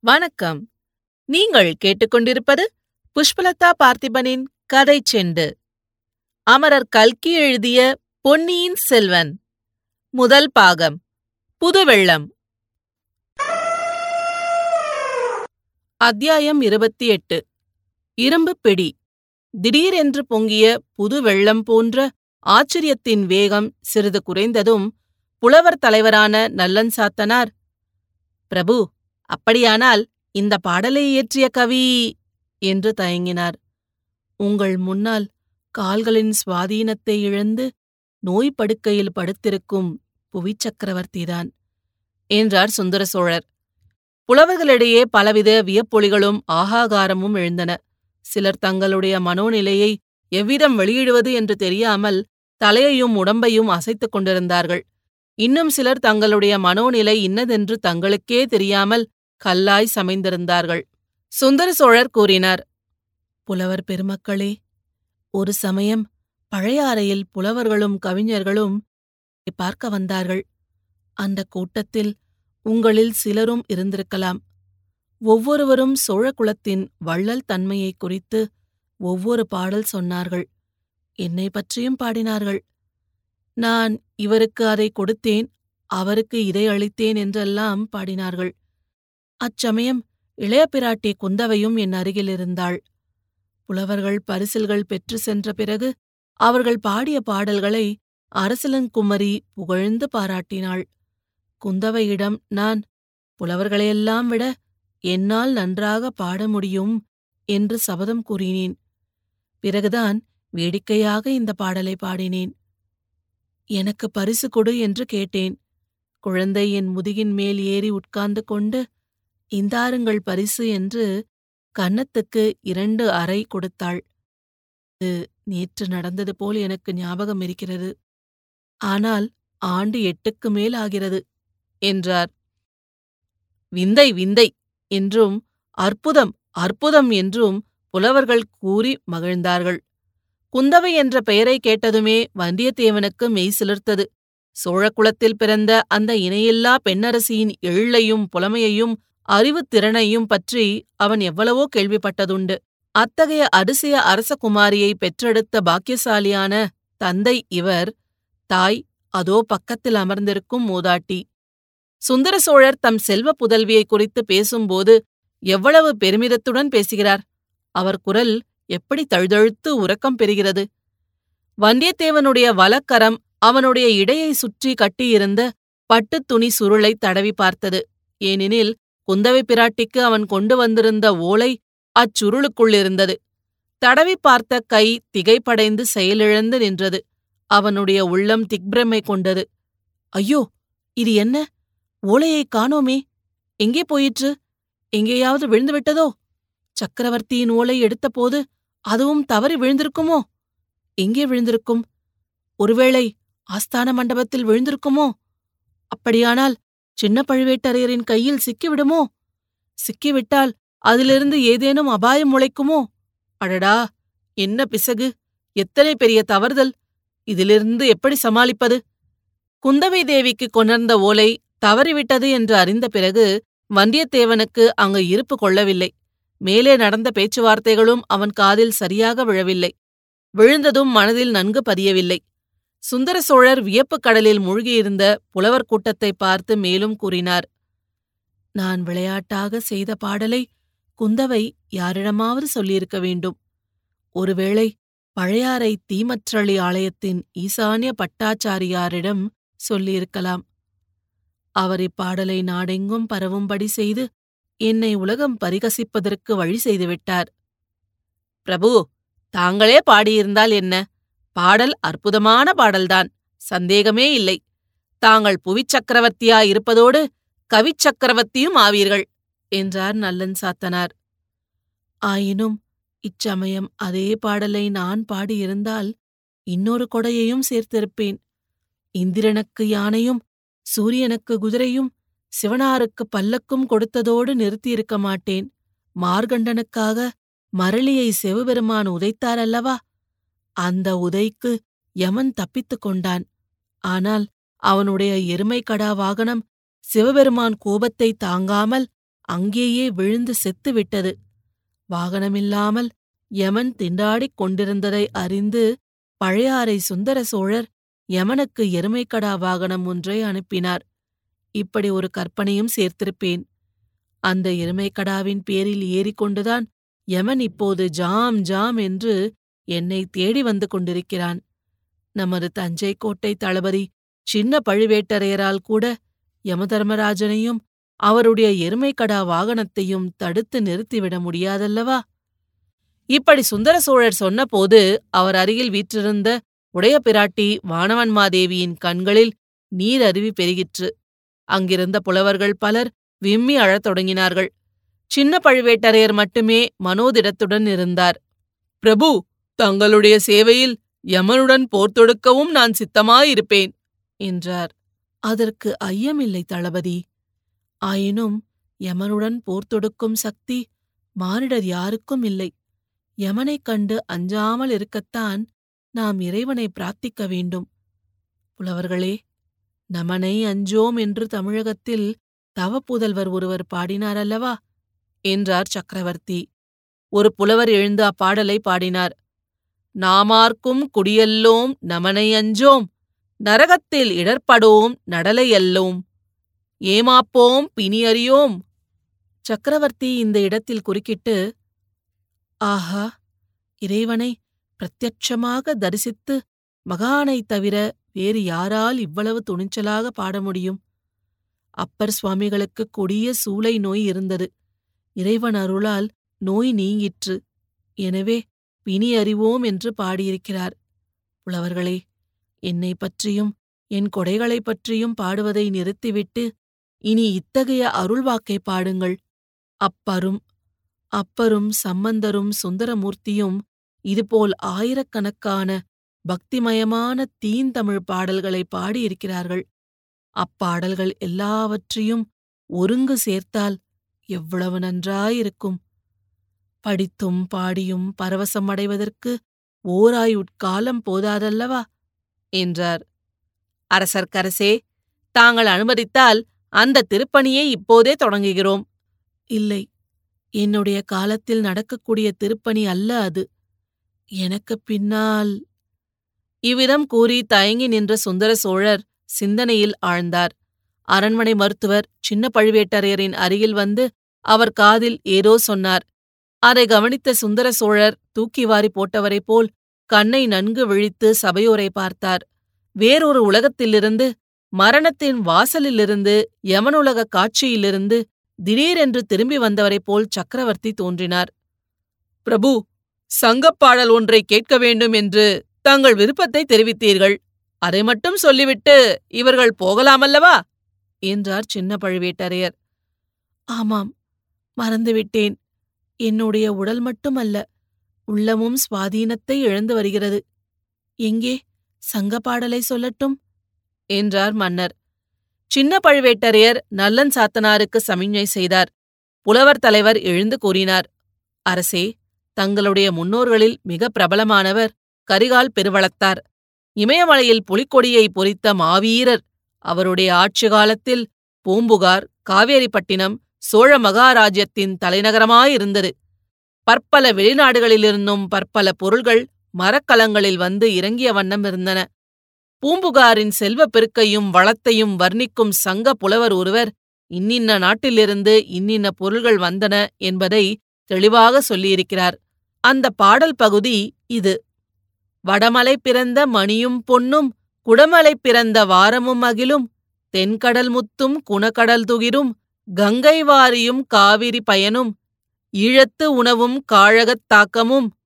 வணக்கம். நீங்கள் கேட்டுக்கொண்டிருப்பது புஷ்பலதா பார்த்திபனின் கதை செண்டு. அமரர் கல்கி எழுதிய பொன்னியின் செல்வன். முதல் பாகம் புதுவெள்ளம். அத்தியாயம் இருபத்தி எட்டு இரும்பு பிடி. திடீரென்று பொங்கிய புது வெள்ளம் போன்ற ஆச்சரியத்தின் வேகம் சிறிது குறைந்ததும் புலவர் தலைவரான நல்லன் சாத்தனார் பிரபு அப்படியானால் இந்த பாடலை இயற்றிய கவி என்று தயங்கினார். உங்கள் முன்னால் கால்களின் சுவாதீனத்தை இழந்து நோய் படுக்கையில் படுத்திருக்கும் புவிச் சக்கரவர்த்திதான் என்றார் சுந்தர சோழர். புலவர்களிடையே பலவித வியப்பொலிகளும் ஆகாகாரமும் எழுந்தன. சிலர் தங்களுடைய மனோநிலையை எவ்விதம் வெளியிடுவது என்று தெரியாமல் தலையையும் உடம்பையும் அசைத்துக் கொண்டிருந்தார்கள். இன்னும் சிலர் தங்களுடைய மனோநிலை இன்னதென்று தங்களுக்கே தெரியாமல் கல்லாய் சமைந்திருந்தார்கள். சுந்தர சோழர் கூறினார் புலவர் பெருமக்களே ஒரு சமயம் பழையாறையில் புலவர்களும் கவிஞர்களும் பார்க்க வந்தார்கள். அந்த கூட்டத்தில் உங்களில் சிலரும் இருந்திருக்கலாம். ஒவ்வொருவரும் சோழகுலத்தின் வள்ளல் தன்மையை குறித்து ஒவ்வொரு பாடல் சொன்னார்கள். என்னை பற்றியும் பாடினார்கள். நான் இவருக்கு அதை கொடுத்தேன் அவருக்கு இதை அளித்தேன் என்றெல்லாம் பாடினார்கள். அச்சமயம் இளைய பிராட்டி குந்தவையும் என் அருகில் இருந்தாள். புலவர்கள் பரிசில்கள் பெற்று சென்ற பிறகு அவர்கள் பாடிய பாடல்களை அரசலங்குமரி புகழ்ந்து பாராட்டினாள். குந்தவையிடம் நான் புலவர்களையெல்லாம் விட என்னால் நன்றாக பாட முடியும் என்று சபதம் கூறினேன். பிறகுதான் வேடிக்கையாக இந்த பாடலை பாடினேன். எனக்கு பரிசு கொடு என்று கேட்டேன். குழந்தை என் முதுகின் மேல் ஏறி உட்கார்ந்து கொண்டு இந்தாருங்கள் பரிசு என்று கன்னத்துக்கு இரண்டு அறை கொடுத்தாள். இது நேற்று நடந்தது போல் எனக்கு ஞாபகம் இருக்கிறது. ஆனால் ஆண்டு எட்டுக்கு மேல் ஆகிறது என்றார். விந்தை விந்தை என்றும் அற்புதம் அற்புதம் என்றும் புலவர்கள் கூறி மகிழ்ந்தார்கள். குந்தவை என்ற பெயரை கேட்டதுமே வந்தியத்தேவனுக்கு மெய் சிலிர்த்தது. சோழகுலத்தில் பிறந்த அந்த இணையில்லா பெண்ணரசியின் எள்ளையும் புலமையையும் அறிவுத்திறனையும் பற்றி அவன் எவ்வளவோ கேள்விப்பட்டதுண்டு. அத்தகைய அதிசய அரசகுமாரியை பெற்றெடுத்த பாக்கியசாலியான தந்தை இவர் தாய் அதோ பக்கத்தில் அமர்ந்திருக்கும் மூதாட்டி. சுந்தர சோழர் தம் செல்வ புதல்வியை குறித்து பேசும்போது எவ்வளவு பெருமிதத்துடன் பேசுகிறார். அவர் குரல் எப்படி தழுதழுத்து உறக்கம் பெறுகிறது. வந்தியத்தேவனுடைய வலக்கரம் அவனுடைய இடையை சுற்றி கட்டியிருந்த பட்டுத் துணி சுருளை தடவி பார்த்தது. ஏனெனில் குந்தவை பிராட்டிக்கு அவன் கொண்டு வந்திருந்த ஓலை அச்சுருளுக்குள்ளிருந்தது. தடவி பார்த்த கை திகைப்படைந்து செயலிழந்து நின்றது. அவனுடைய உள்ளம் திக்பிரமை கொண்டது. ஐயோ இது என்ன? ஓலையை காணோமே. எங்கே போயிற்று? எங்கேயாவது விழுந்து விட்டதோ? சக்கரவர்த்தியின் ஓலை எடுத்தபோது அதுவும் தவறி விழுந்திருக்குமோ? எங்கே விழுந்திருக்கும்? ஒருவேளை ஆஸ்தான மண்டபத்தில் விழுந்திருக்குமோ? அப்படியானால் சின்ன பழுவேட்டரையரின் கையில் சிக்கிவிடுமோ? சிக்கிவிட்டால் அதிலிருந்து ஏதேனும் அபாயம் முளைக்குமோ? அடடா! என்ன பிசகு! எத்தனை பெரிய தவறுதல்! இதிலிருந்து எப்படி சமாளிப்பது? குந்தவை தேவிக்கு கொணர்ந்த ஓலை தவறிவிட்டது என்று அறிந்த பிறகு வந்தியத்தேவனுக்கு அங்கு இருப்பு கொள்ளவில்லை. மேலே நடந்த பேச்சுவார்த்தைகளும் அவன் காதில் சரியாக விழவில்லை. விழுந்ததும் மனதில் நன்கு பதியவில்லை. சுந்தர சோழர் வியப்புக் கடலில் மூழ்கியிருந்த புலவர் கூட்டத்தை பார்த்து மேலும் கூறினார் நான் விளையாட்டாக செய்த பாடலை குந்தவை யாரிடமாவது சொல்லியிருக்க வேண்டும். ஒருவேளை பழையாறை தீமற்றளி ஆலயத்தின் ஈசானிய பட்டாச்சாரியாரிடம் சொல்லியிருக்கலாம். அவர் இப்பாடலை நாடெங்கும் பரவும்படி செய்து என்னை உலகம் பரிகசிப்பதற்கு வழி செய்துவிட்டார். பிரபு தாங்களே பாடியிருந்தால் என்ன? பாடல் அற்புதமான பாடல்தான். சந்தேகமே இல்லை. தாங்கள் புவிச்சக்கரவர்த்தியாயிருப்பதோடு கவிச்சக்கரவர்த்தியும் ஆவீர்கள் என்றார் நல்லன் சாத்தனார். ஆயினும் இச்சமயம் அதே பாடலை நான் பாடியிருந்தால் இன்னொரு கொடையையும் சேர்த்திருப்பேன். இந்திரனுக்கு யானையும் சூரியனுக்கு குதிரையும் சிவனாருக்கு பல்லக்கும் கொடுத்ததோடு நிறுத்தியிருக்க மாட்டேன். மார்கண்டனுக்காக மரளியை செவபெருமான் உதைத்தார் அல்லவா? அந்த உதைக்கு யமன் தப்பித்துக் கொண்டான். ஆனால் அவனுடைய எருமைக்கடா வாகனம் சிவபெருமான் கோபத்தை தாங்காமல் அங்கேயே விழுந்து செத்துவிட்டது. வாகனமில்லாமல் யமன் திண்டாடிக் கொண்டிருந்ததை அறிந்து பழையாறை சுந்தர சோழர் யமனுக்கு எருமைக்கடா வாகனம் ஒன்றை அனுப்பினார். இப்படி ஒரு கற்பனையும் சேர்த்திருப்பேன். அந்த எருமைக்கடாவின் பேரில் ஏறிக்கொண்டுதான் யமன் இப்போது ஜாம் ஜாம் என்று என்னை தேடி வந்து கொண்டிருக்கிறான். நமது தஞ்சை கோட்டை தளபதி சின்ன பழுவேட்டரையரால் கூட யமதர்மராஜனையும் அவருடைய எருமைக்கடா வாகனத்தையும் தடுத்து நிறுத்திவிட முடியாதல்லவா? இப்படி சுந்தர சோழர் சொன்னபோது அவர் அருகில் வீற்றிருந்த உடைய பிராட்டி வானவன்மாதேவியின் கண்களில் நீர் அருவி பெருகிற்று. அங்கிருந்த புலவர்கள் பலர் விம்மி அழத் தொடங்கினார்கள். சின்ன பழுவேட்டரையர் மட்டுமே மனோதிடத்துடன் இருந்தார். பிரபு தங்களுடைய சேவையில் யமனுடன் போர் தொடுக்கவும் நான் சித்தமாயிருப்பேன் என்றார். அதற்கு ஐயமில்லை தளபதி. ஆயினும் யமனுடன் போர் தொடுக்கும் சக்தி மானிடர் யாருக்கும் இல்லை. யமனைக் கண்டு அஞ்சாமல் இருக்கத்தான் நாம் இறைவனை பிரார்த்திக்க வேண்டும். புலவர்களே நமனை அஞ்சோம் என்று தமிழகத்தில் தவப்புதல்வர் ஒருவர் பாடினார் அல்லவா என்றார் சக்கரவர்த்தி. ஒரு புலவர் எழுந்து அப்பாடலை பாடினார். நாமார்க்கும் குடியல்லோம் நமனை அஞ்சோம் நரகத்தில் இடர்படோம் நடலையல்லோம். ஏமாப்போம் பிணியறியோம். சக்கரவர்த்தி இந்த இடத்தில் குறுக்கிட்டு ஆஹா இறைவனை பிரத்யட்சமாக தரிசித்து மகானைத் தவிர வேறு யாரால் இவ்வளவு துணிச்சலாக பாட முடியும்? அப்பர் சுவாமிகளுக்கு கொடிய சூளை நோய் இருந்தது. இறைவன் அருளால் நோய் நீங்கிற்று. எனவே பிணி அறிவோம் என்று பாடியிருக்கிறார். புலவர்களே என்னை பற்றியும் என் கொடைகளைப் பற்றியும் பாடுவதை நிறுத்திவிட்டு இனி இத்தகைய அருள்வாக்கை பாடுங்கள். அப்பரும் அப்பரும் சம்பந்தரும் சுந்தரமூர்த்தியும் இதுபோல் ஆயிரக்கணக்கான பக்திமயமான தீந்தமிழ் பாடல்களை பாடியிருக்கிறார்கள். அப்பாடல்கள் எல்லாவற்றையும் ஒருங்கு சேர்த்தால் எவ்வளவு நன்றாயிருக்கும். படித்தும் பாடியும் பரவசம் அடைவதற்கு ஓராயுட்காலம் போதாதல்லவா? என்றார். அரசர்க்கரசே தாங்கள் அனுமதித்தால் அந்த திருப்பணியை இப்போதே தொடங்குகிறோம். இல்லை என்னுடைய காலத்தில் நடக்கக்கூடிய திருப்பணி அல்ல அது. எனக்குப் பின்னால் இவ்விதம் கூறி தயங்கி நின்ற சுந்தர சோழர் சிந்தனையில் ஆழ்ந்தார். அரண்மனை மருத்துவர் சின்ன பழுவேட்டரையரின் அருகில் வந்து அவர் காதில் ஏதோ சொன்னார். அதை கவனித்த சுந்தர சோழர் தூக்கி வாரி போட்டவரைப் போல் கண்ணை நன்கு விழித்து சபையோரை பார்த்தார். வேறொரு உலகத்திலிருந்து மரணத்தின் வாசலிலிருந்து யமனுலக காட்சியிலிருந்து திடீரென்று திரும்பி வந்தவரைப் போல் சக்கரவர்த்தி தோன்றினார். பிரபு சங்கப்பாடல் ஒன்றை கேட்க வேண்டும் என்று தங்கள் விருப்பத்தை தெரிவித்தீர்கள். அதை மட்டும் சொல்லிவிட்டு இவர்கள் போகலாமல்லவா? என்றார் சின்ன பழுவேட்டரையர். ஆமாம் மறந்துவிட்டேன். என்னுடைய உடல் மட்டுமல்ல உள்ளமும் சுவாதீனத்தை இழந்து வருகிறது. எங்கே? சங்கப்பாடலை சொல்லட்டும் என்றார் மன்னர். சின்ன பழுவேட்டரையர் நல்லன் சாத்தனாருக்கு சமிஞ்ஞை செய்தார். புலவர் தலைவர் எழுந்து கூறினார் அரசே தங்களுடைய முன்னோர்களில் மிக பிரபலமானவர் கரிகால் பெருவளத்தார். இமயமலையில் புலிக்கொடியை பொறித்த மாவீரர் அவருடைய ஆட்சி காலத்தில் பூம்புகார் காவேரிப்பட்டினம் சோழ மகாராஜ்யத்தின் தலைநகரமாயிருந்தது பற்பல வெளிநாடுகளிலிருந்தும் பற்பல பொருள்கள் மரக்கலங்களில் வந்து இறங்கிய வண்ணம் இருந்தன. பூம்புகாரின் செல்வப் பெருக்கையும் வளத்தையும் வர்ணிக்கும் சங்க புலவர் ஒருவர் இன்னின்ன நாட்டிலிருந்து இன்னின்ன பொருள்கள் வந்தன என்பதை தெளிவாக சொல்லியிருக்கிறார். அந்த பாடல் பகுதி இது. வடமலை பிறந்த மணியும் பொன்னும் குடமலை பிறந்த வாரமும் அகிலும் தென்கடல் முத்தும் குணக்கடல் துகிரும் கங்கை வாரியும் காவிரி பயனும் ஈழத்து உணவும் காழகத் தாக்கமும்.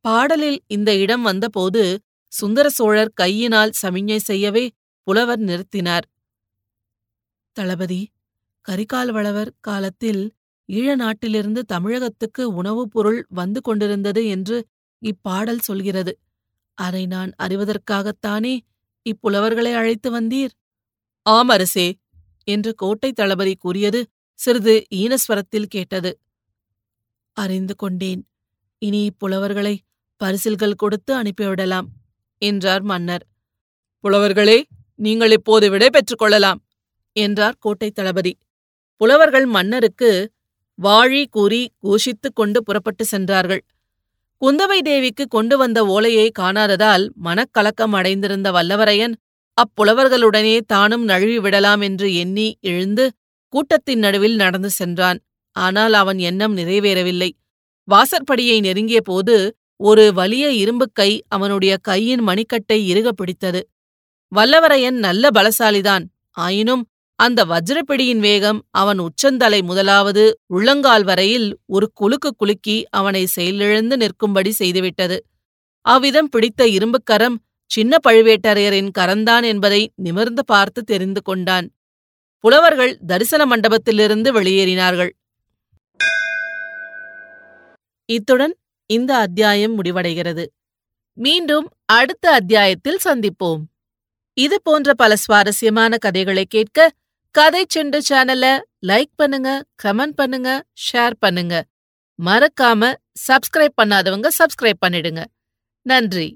பாடலில் இந்த இடம் வந்தபோது சுந்தர சோழர் கையினால் சமிஞ்சை செய்யவே புலவர் நிறுத்தினார். தளபதி கரிகால் வளவர் காலத்தில் ஈழ நாட்டிலிருந்து தமிழகத்துக்கு உணவுப் பொருள் வந்து கொண்டிருந்தது என்று இப்பாடல் சொல்கிறது. அதை நான் அறிவதற்காகத்தானே இப்புலவர்களை அழைத்து வந்தீர்? ஆம் அரசே என்று கோட்டை தளபதி கூறியது சிறிது ஈனஸ்வரத்தில் கேட்டது. அறிந்து கொண்டேன். இனி புலவர்களை பரிசில்கள் கொடுத்து அனுப்பிவிடலாம் என்றார் மன்னர். புலவர்களே நீங்கள் இப்போது விடை பெற்றுக் கொள்ளலாம் என்றார் கோட்டை தளபதி. புலவர்கள் மன்னருக்கு வாழி கூறி கோஷித்துக் கொண்டு புறப்பட்டு சென்றார்கள். குந்தவை தேவிக்கு கொண்டு வந்த ஓலையை காணாததால் மனக்கலக்கம் அடைந்திருந்த வல்லவரையன் அப்புலவர்களுடனே தானும் நழுவிவிடலாம் என்று எண்ணி எழுந்து கூட்டத்தின் நடுவில் நடந்து சென்றான். ஆனால் அவன் எண்ணம் நிறைவேறவில்லை. வாசற்படியை நெருங்கிய போது ஒரு வலிய இரும்புக் கை அவனுடைய கையின் மணிக்கட்டை இறுக பிடித்தது. வல்லவரையன் நல்ல பலசாலிதான். ஆயினும் அந்த வஜ்ரப்பிடியின் வேகம் அவன் உச்சந்தலை முதலாவது உள்ளங்கால் வரையில் ஒரு குலுக்கு குலுக்கி அவனை செயலிழந்து நிற்கும்படி செய்துவிட்டது. அவ்விதம் பிடித்த இரும்புக்கரம் சின்ன பழுவேட்டரையரின் கரந்தான் என்பதை நிமிர்ந்து பார்த்து தெரிந்து கொண்டான். புலவர்கள் தரிசன மண்டபத்திலிருந்து வெளியேறினார்கள். இத்துடன் இந்த அத்தியாயம் முடிவடைகிறது. மீண்டும் அடுத்த அத்தியாயத்தில் சந்திப்போம். இது போன்ற பல சுவாரஸ்யமான கதைகளை கேட்க கதை செண்டு சேனலை லைக் பண்ணுங்க கமெண்ட் பண்ணுங்க ஷேர் பண்ணுங்க. மறக்காம சப்ஸ்கிரைப் பண்ணாதவங்க சப்ஸ்கிரைப் பண்ணிடுங்க. நன்றி.